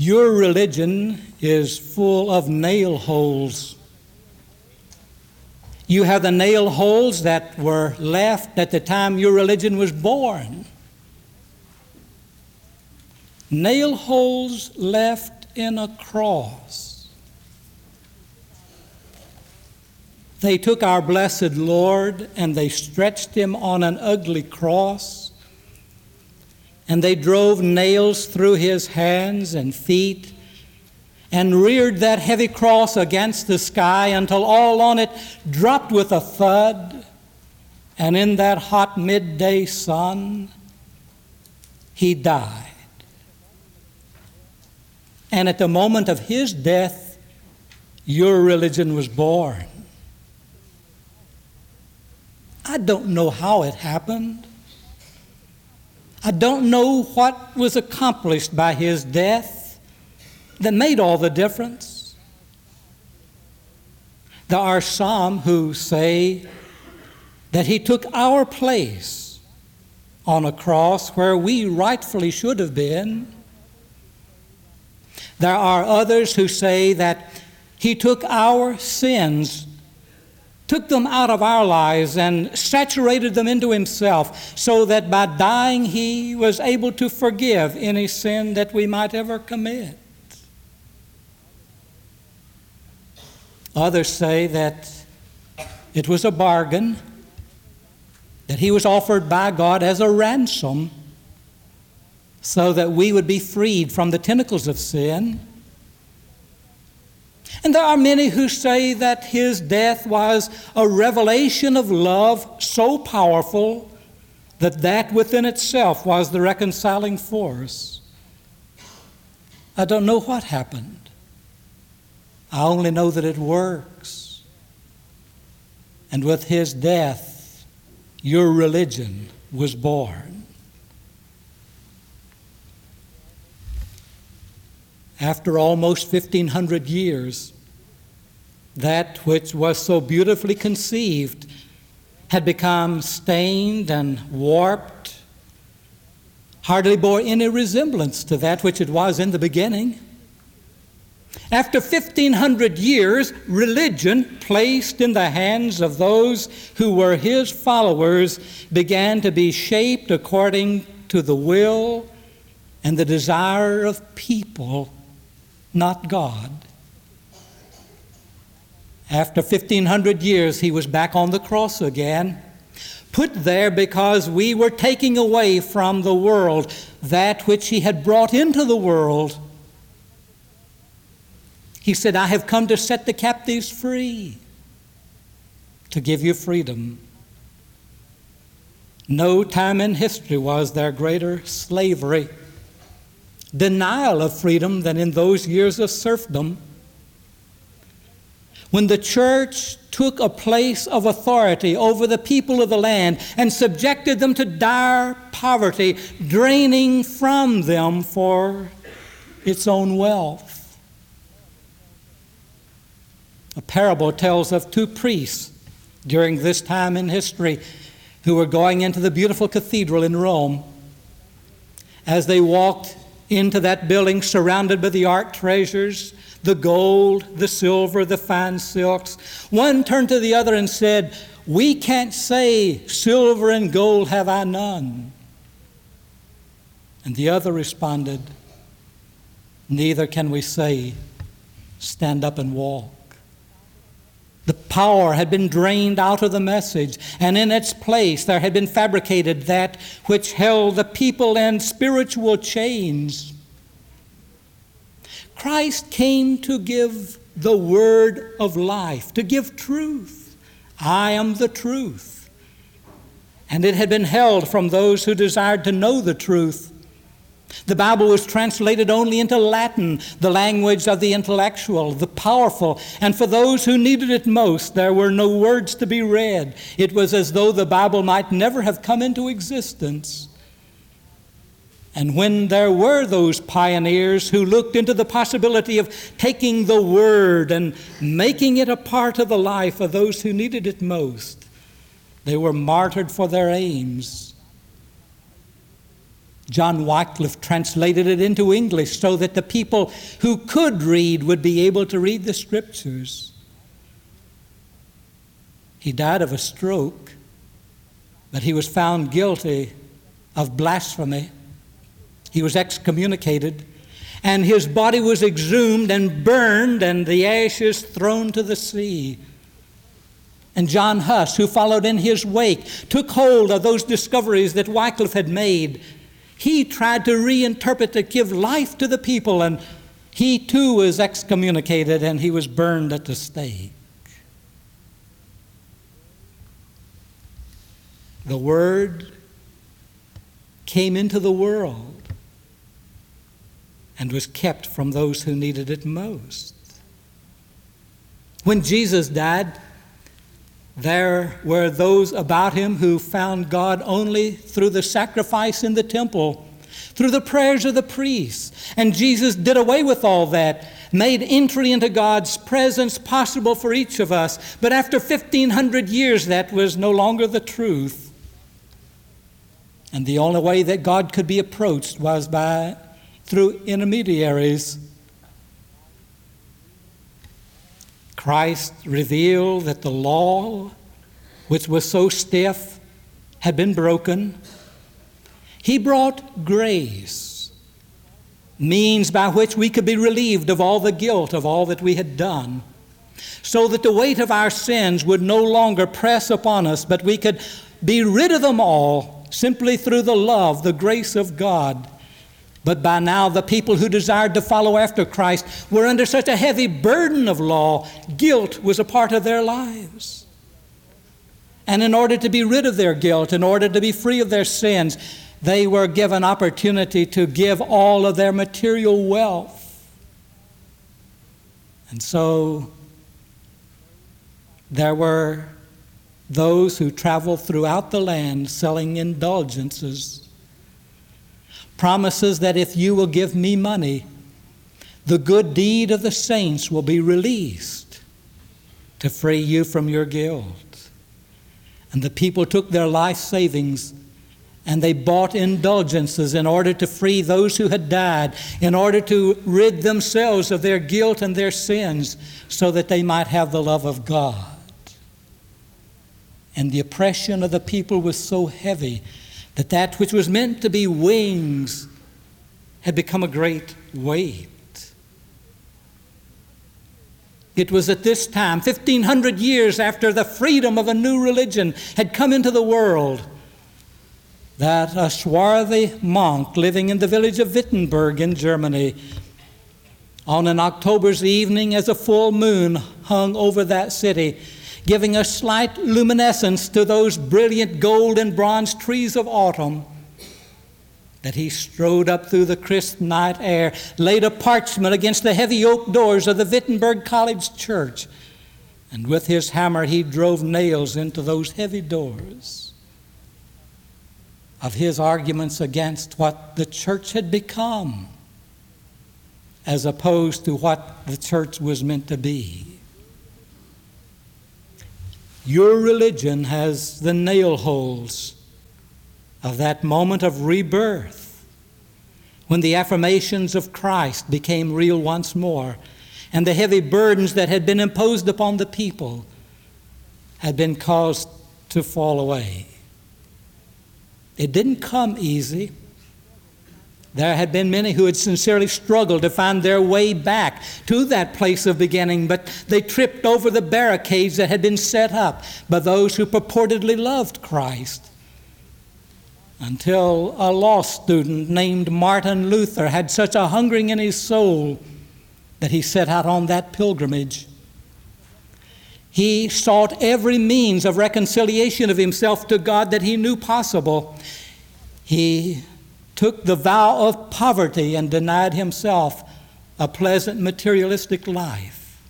Your religion is full of nail holes. You have the nail holes that were left at the time your religion was born. Nail holes left in a cross. They took our blessed Lord and they stretched him on an ugly cross and they drove nails through his hands and feet and reared that heavy cross against the sky until all on it dropped with a thud. And in that hot midday sun, he died. And at the moment of his death, your religion was born. I don't know how it happened. I don't know what was accomplished by his death that made all the difference. There are some who say that he took our place on a cross where we rightfully should have been. There are others who say that he took our sins took them out of our lives and saturated them into himself so that by dying he was able to forgive any sin that we might ever commit. Others say that it was a bargain, that he was offered by God as a ransom so that we would be freed from the tentacles of sin and there are many who say that his death was a revelation of love so powerful that that within itself was the reconciling force. I don't know what happened. I only know that it works. And with his death, your religion was born. After almost 1,500 years, that which was so beautifully conceived had become stained and warped, hardly bore any resemblance to that which it was in the beginning. After 1500 years, religion, placed in the hands of those who were his followers, began to be shaped according to the will and the desire of people not God. After 1500 years, he was back on the cross again, put there because we were taking away from the world that which he had brought into the world. He said, I have come to set the captives free, to give you freedom. No time in history was there greater slavery denial of freedom than in those years of serfdom. When the church took a place of authority over the people of the land and subjected them to dire poverty, draining from them for its own wealth. A parable tells of two priests during this time in history who were going into the beautiful cathedral in Rome. As they walked into that building surrounded by the art treasures, the gold, the silver, the fine silks. One turned to the other and said, We can't say, Silver and gold have I none. And the other responded, Neither can we say, Stand up and walk. The power had been drained out of the message, and in its place there had been fabricated that which held the people in spiritual chains. Christ came to give the word of life, to give truth. I am the truth. And it had been held from those who desired to know the truth. The Bible was translated only into Latin, the language of the intellectual, the powerful, and for those who needed it most, there were no words to be read. It was as though the Bible might never have come into existence. And when there were those pioneers who looked into the possibility of taking the Word and making it a part of the life of those who needed it most, they were martyred for their aims John Wycliffe translated it into English so that the people who could read would be able to read the scriptures. He died of a stroke, but he was found guilty of blasphemy. He was excommunicated, and his body was exhumed and burned, and the ashes thrown to the sea. And John Huss, who followed in his wake, took hold of those discoveries that Wycliffe had made. He tried to reinterpret, to give life to the people, and he too was excommunicated and he was burned at the stake. The Word came into the world and was kept from those who needed it most. When Jesus died, there were those about him who found God only through the sacrifice in the temple, through the prayers of the priests. And Jesus did away with all that, made entry into God's presence possible for each of us. But after 1500 years, that was no longer the truth. And the only way that God could be approached was by through intermediaries Christ revealed that the law, which was so stiff, had been broken. He brought grace, means by which we could be relieved of all the guilt of all that we had done, so that the weight of our sins would no longer press upon us, but we could be rid of them all simply through the love, the grace of God but by now, the people who desired to follow after Christ were under such a heavy burden of law, guilt was a part of their lives. And in order to be rid of their guilt, in order to be free of their sins, they were given opportunity to give all of their material wealth. And so there were those who traveled throughout the land selling indulgences promises that if you will give me money, the good deed of the saints will be released to free you from your guilt. And the people took their life savings and they bought indulgences in order to free those who had died, in order to rid themselves of their guilt and their sins, so that they might have the love of God. And the oppression of the people was so heavy that that which was meant to be wings had become a great weight. It was at this time, 1500 years after the freedom of a new religion had come into the world, that a swarthy monk living in the village of Wittenberg in Germany, on an October's evening as a full moon hung over that city, giving a slight luminescence to those brilliant gold and bronze trees of autumn, that he strode up through the crisp night air, laid a parchment against the heavy oak doors of the Wittenberg College Church, and with his hammer he drove nails into those heavy doors. Of his arguments against what the church had become, as opposed to what the church was meant to be. Your religion has the nail holes of that moment of rebirth when the affirmations of Christ became real once more and the heavy burdens that had been imposed upon the people had been caused to fall away. It didn't come easy. There had been many who had sincerely struggled to find their way back to that place of beginning, but they tripped over the barricades that had been set up by those who purportedly loved Christ. Until a law student named Martin Luther had such a hungering in his soul that he set out on that pilgrimage. He sought every means of reconciliation of himself to God that he knew possible. He took the vow of poverty and denied himself a pleasant materialistic life.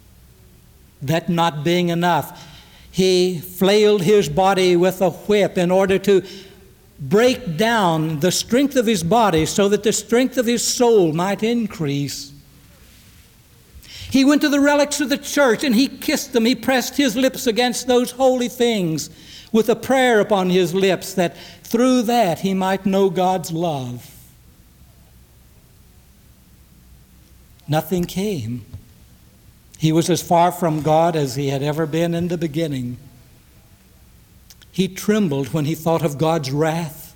That not being enough, he flailed his body with a whip in order to break down the strength of his body so that the strength of his soul might increase. He went to the relics of the church and he kissed them. He pressed his lips against those holy things with a prayer upon his lips that through that he might know God's love. Nothing came. He was as far from God as he had ever been in the beginning. He trembled when he thought of God's wrath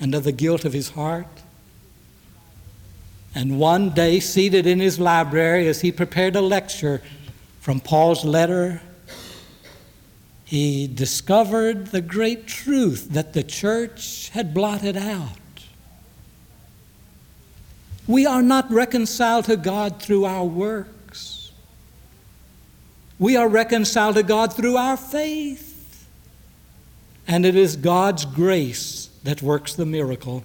and of the guilt of his heart. And one day, seated in his library as he prepared a lecture from Paul's letter he discovered the great truth that the church had blotted out. We are not reconciled to God through our works. We are reconciled to God through our faith. And it is God's grace that works the miracle.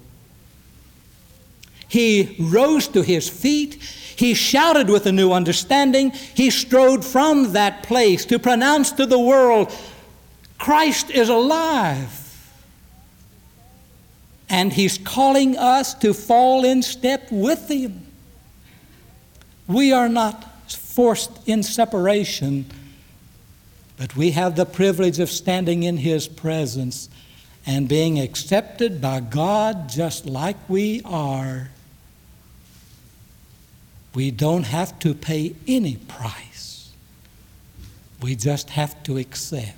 He rose to his feet. He shouted with a new understanding. He strode from that place to pronounce to the world Christ is alive. And He's calling us to fall in step with Him. We are not forced in separation, but we have the privilege of standing in His presence and being accepted by God just like we are. We don't have to pay any price. We just have to accept.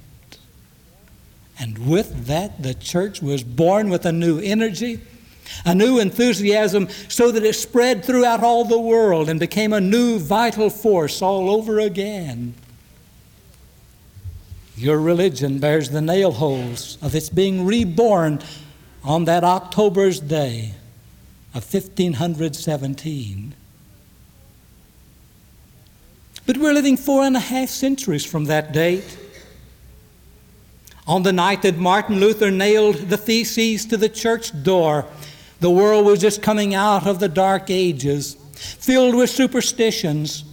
And with that, the church was born with a new energy, a new enthusiasm, so that it spread throughout all the world and became a new vital force all over again. Your religion bears the nail holes of its being reborn on that October's day of 1517. But we're living four and a half centuries from that date. On the night that Martin Luther nailed the theses to the church door, the world was just coming out of the dark ages, filled with superstitions,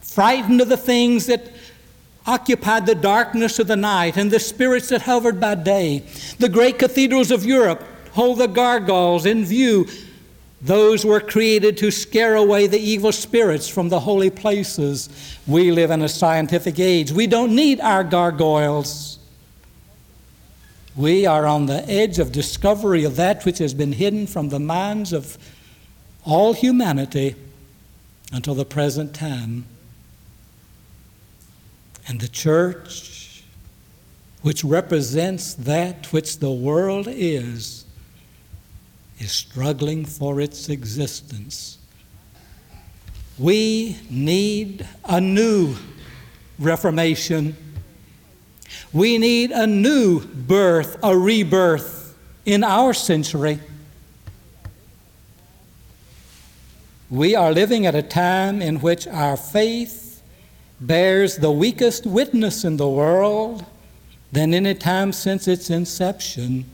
frightened of the things that occupied the darkness of the night and the spirits that hovered by day. The great cathedrals of Europe hold the gargoyles in view. Those were created to scare away the evil spirits from the holy places. We live in a scientific age. We don't need our gargoyles. We are on the edge of discovery of that which has been hidden from the minds of all humanity until the present time. And the church, which represents that which the world is, is struggling for its existence. We need a new Reformation we need a new birth, a rebirth in our century. We are living at a time in which our faith bears the weakest witness in the world than any time since its inception.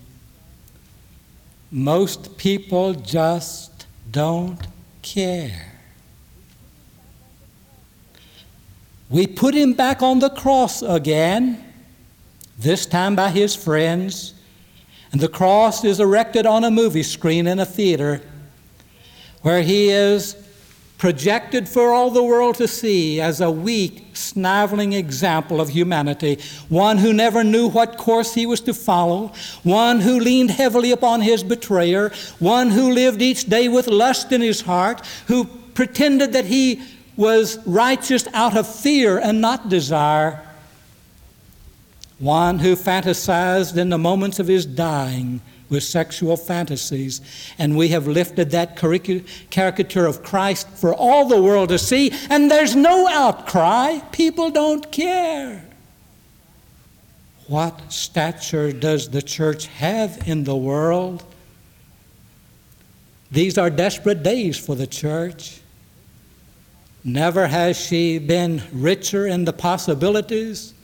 Most people just don't care. We put him back on the cross again this time by his friends. And the cross is erected on a movie screen in a theater where he is projected for all the world to see as a weak, sniveling example of humanity, one who never knew what course he was to follow, one who leaned heavily upon his betrayer, one who lived each day with lust in his heart, who pretended that he was righteous out of fear and not desire. One who fantasized in the moments of his dying with sexual fantasies. And we have lifted that caricature of Christ for all the world to see, and there's no outcry. People don't care. What stature does the church have in the world? These are desperate days for the church. Never has she been richer in the possibilities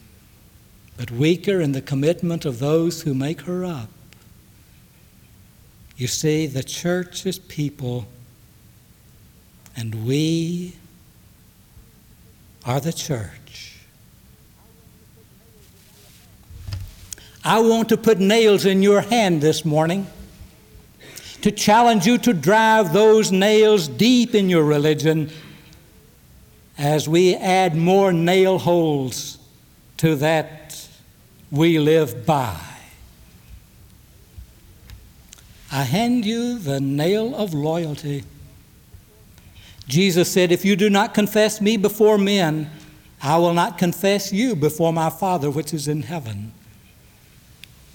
but weaker in the commitment of those who make her up. You see, the church is people, and we are the church. I want to put nails in your hand this morning to challenge you to drive those nails deep in your religion as we add more nail holes to that we live by. I hand you the nail of loyalty. Jesus said, If you do not confess me before men, I will not confess you before my Father which is in heaven.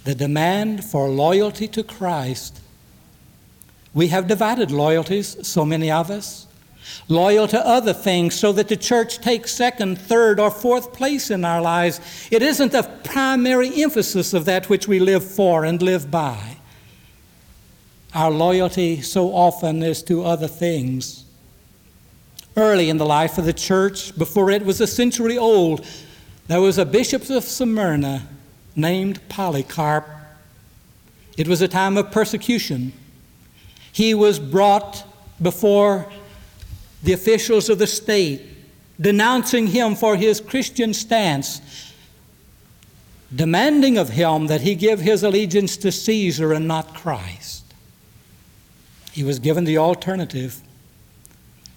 The demand for loyalty to Christ. We have divided loyalties, so many of us. Loyal to other things so that the church takes second, third, or fourth place in our lives. It isn't the primary emphasis of that which we live for and live by. Our loyalty so often is to other things early in the life of the church, before it was a century old, there was a bishop of Smyrna named Polycarp. It was a time of persecution. He was brought before the officials of the state, denouncing him for his Christian stance, demanding of him that he give his allegiance to Caesar and not Christ. He was given the alternative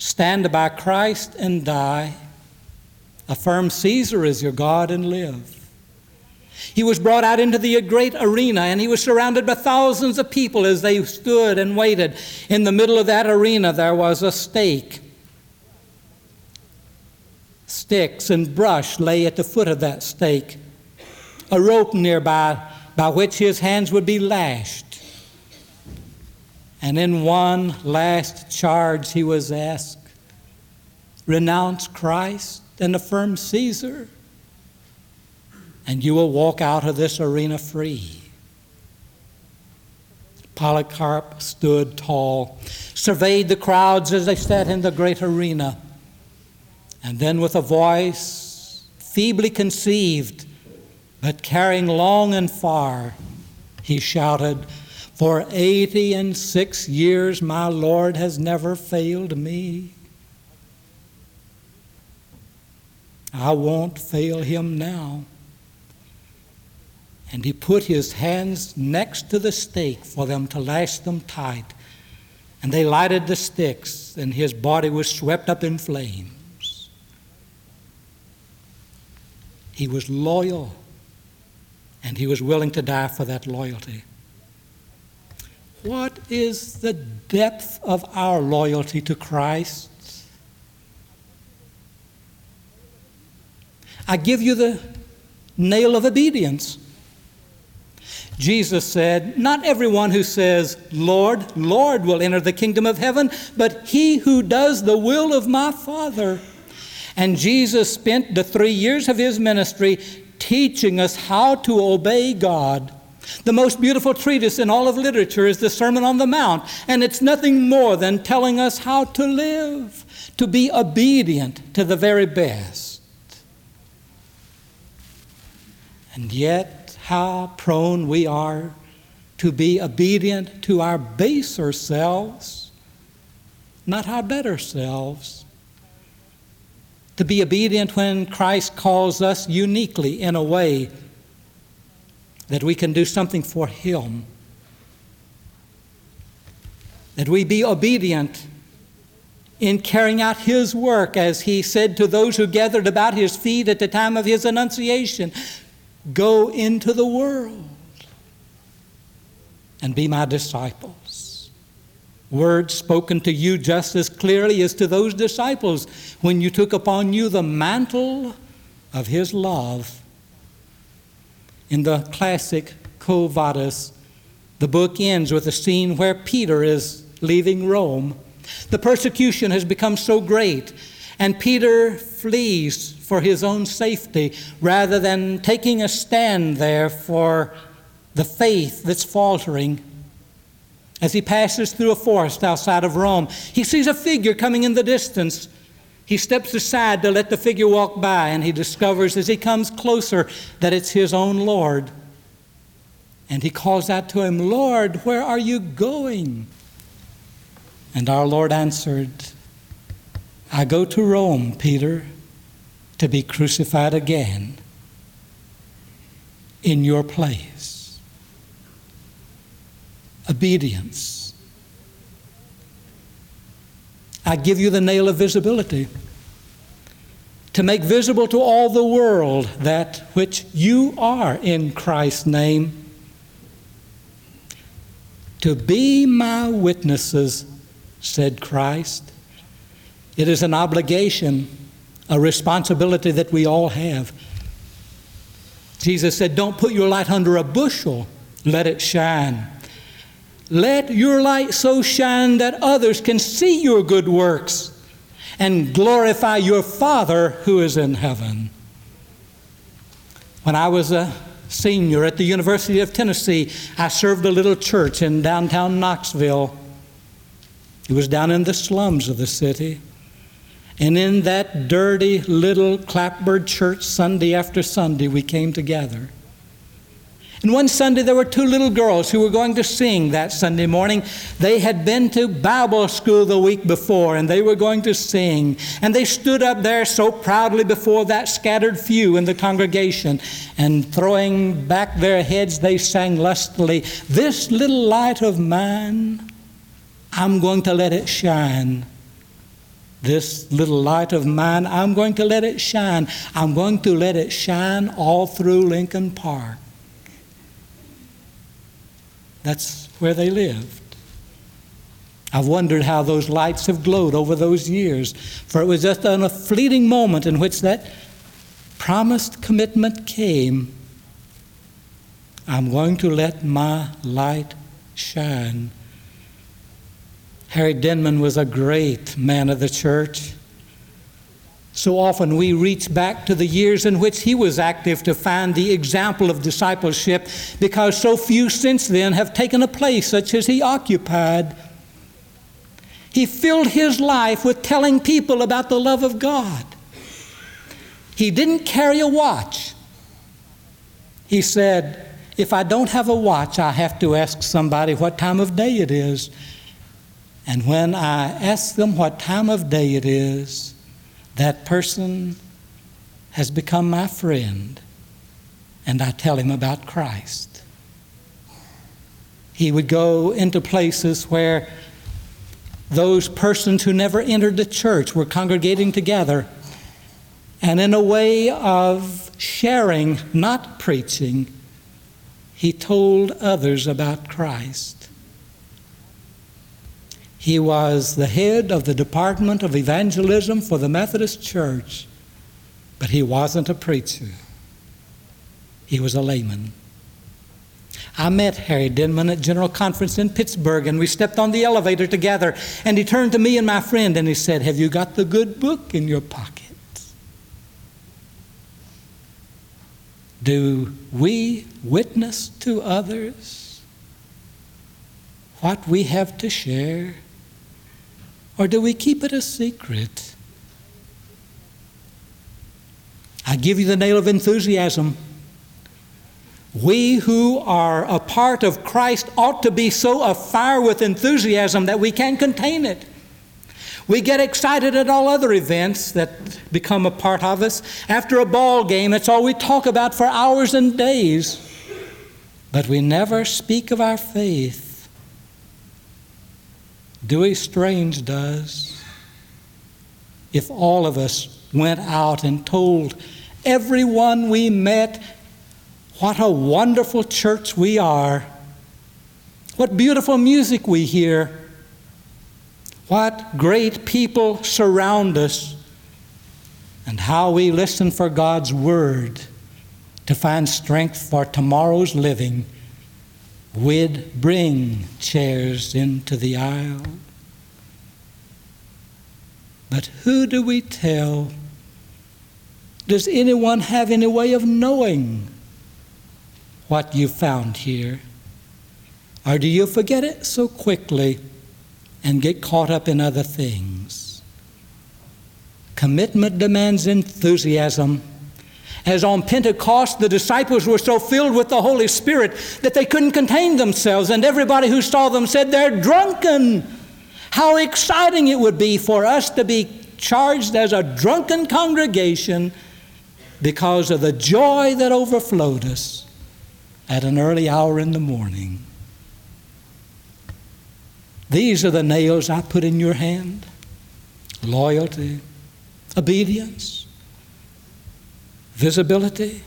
Stand by Christ and die. Affirm Caesar as your God and live. He was brought out into the great arena and he was surrounded by thousands of people as they stood and waited. In the middle of that arena, there was a stake. Sticks and brush lay at the foot of that stake, a rope nearby by which his hands would be lashed. And in one last charge, he was asked renounce Christ and affirm Caesar, and you will walk out of this arena free. Polycarp stood tall, surveyed the crowds as they sat in the great arena, and then, with a voice feebly conceived, but carrying long and far, he shouted, for 80 and six years, my Lord has never failed me. I won't fail him now. And he put his hands next to the stake for them to lash them tight. And they lighted the sticks, and his body was swept up in flames. He was loyal, and he was willing to die for that loyalty. What is the depth of our loyalty to Christ? I give you the nail of obedience. Jesus said, Not everyone who says, Lord, Lord, will enter the kingdom of heaven, but he who does the will of my Father. And Jesus spent the three years of his ministry teaching us how to obey God. The most beautiful treatise in all of literature is the Sermon on the Mount, and it's nothing more than telling us how to live, to be obedient to the very best. And yet, how prone we are to be obedient to our baser selves, not our better selves. To be obedient when Christ calls us uniquely in a way that we can do something for Him, that we be obedient in carrying out His work, as He said to those who gathered about His feet at the time of His annunciation Go into the world and be my disciples. Words spoken to you just as clearly as to those disciples when you took upon you the mantle of His love in the classic Quo Vadis, the book ends with a scene where Peter is leaving Rome. The persecution has become so great, and Peter flees for his own safety rather than taking a stand there for the faith that's faltering. As he passes through a forest outside of Rome, he sees a figure coming in the distance. He steps aside to let the figure walk by, and he discovers as he comes closer that it's his own Lord. And he calls out to him, Lord, where are you going? And our Lord answered, I go to Rome, Peter, to be crucified again in your place. Obedience I give you the nail of visibility to make visible to all the world that which you are in Christ's name. To be my witnesses, said Christ, It is an obligation, a responsibility that we all have. Jesus said, Don't put your light under a bushel, let it shine. Let your light so shine that others can see your good works and glorify your Father who is in heaven. When I was a senior at the University of Tennessee, I served a little church in downtown Knoxville. It was down in the slums of the city. And in that dirty little clapboard church, Sunday after Sunday, we came together. And one Sunday, there were two little girls who were going to sing that Sunday morning. They had been to Bible school the week before, and they were going to sing. And they stood up there so proudly before that scattered few in the congregation, and throwing back their heads, they sang lustily, This little light of mine, I'm going to let it shine. This little light of mine, I'm going to let it shine. I'm going to let it shine all through Lincoln Park. That's where they lived. I've wondered how those lights have glowed over those years, for it was just on a fleeting moment in which that promised commitment came. I'm going to let my light shine. Harry Denman was a great man of the church. So often we reach back to the years in which he was active to find the example of discipleship because so few since then have taken a place such as he occupied. He filled his life with telling people about the love of God. He didn't carry a watch. He said, If I don't have a watch, I have to ask somebody what time of day it is. And when I ask them what time of day it is, that person has become my friend, and I tell him about Christ. He would go into places where those persons who never entered the church were congregating together, and in a way of sharing, not preaching, he told others about Christ. He was the head of the Department of Evangelism for the Methodist Church, but he wasn't a preacher. He was a layman. I met Harry Denman at General Conference in Pittsburgh, and we stepped on the elevator together. And he turned to me and my friend and he said, Have you got the good book in your pocket? Do we witness to others what we have to share? Or do we keep it a secret? I give you the nail of enthusiasm. We who are a part of Christ ought to be so afire with enthusiasm that we can't contain it. We get excited at all other events that become a part of us. After a ball game, it's all we talk about for hours and days. But we never speak of our faith. Dewey Strange does. If all of us went out and told everyone we met what a wonderful church we are, what beautiful music we hear, what great people surround us, and how we listen for God's Word to find strength for tomorrow's living we'd bring chairs into the aisle. But who do we tell? Does anyone have any way of knowing what you found here? Or do you forget it so quickly and get caught up in other things? Commitment demands enthusiasm as on Pentecost, the disciples were so filled with the Holy Spirit that they couldn't contain themselves, and everybody who saw them said, They're drunken. How exciting it would be for us to be charged as a drunken congregation because of the joy that overflowed us at an early hour in the morning. These are the nails I put in your hand loyalty, obedience, visibility,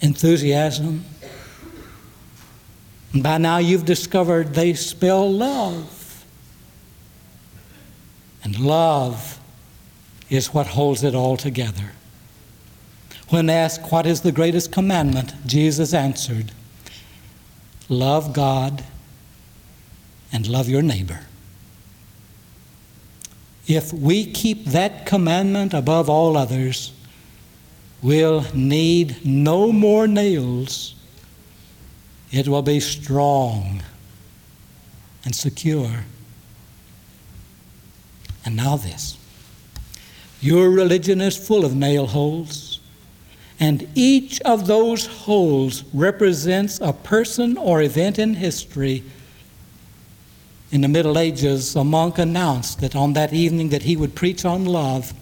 enthusiasm. And by now you've discovered they spell love. And love is what holds it all together. When asked what is the greatest commandment, Jesus answered, Love God and love your neighbor. If we keep that commandment above all others, we'll need no more nails. It will be strong and secure. And now, this your religion is full of nail holes, and each of those holes represents a person or event in history in the Middle Ages, a monk announced that on that evening that he would preach on love.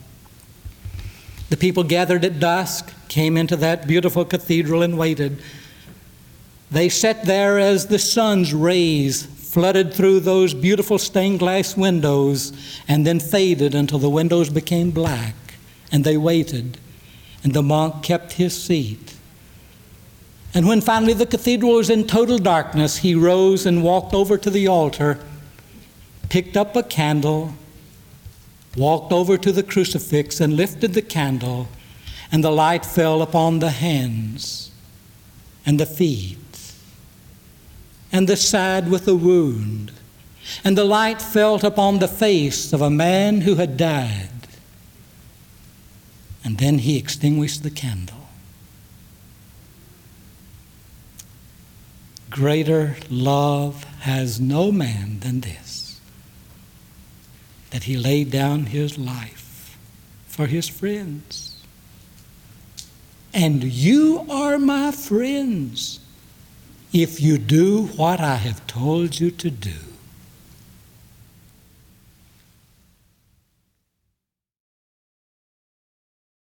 The people gathered at dusk, came into that beautiful cathedral and waited. They sat there as the sun's rays flooded through those beautiful stained glass windows and then faded until the windows became black. And they waited, and the monk kept his seat. And when finally the cathedral was in total darkness, he rose and walked over to the altar picked up a candle, walked over to the crucifix, and lifted the candle, and the light fell upon the hands and the feet and the side with the wound, and the light fell upon the face of a man who had died. And then he extinguished the candle. Greater love has no man than this that he laid down his life for his friends. And you are my friends if you do what I have told you to do.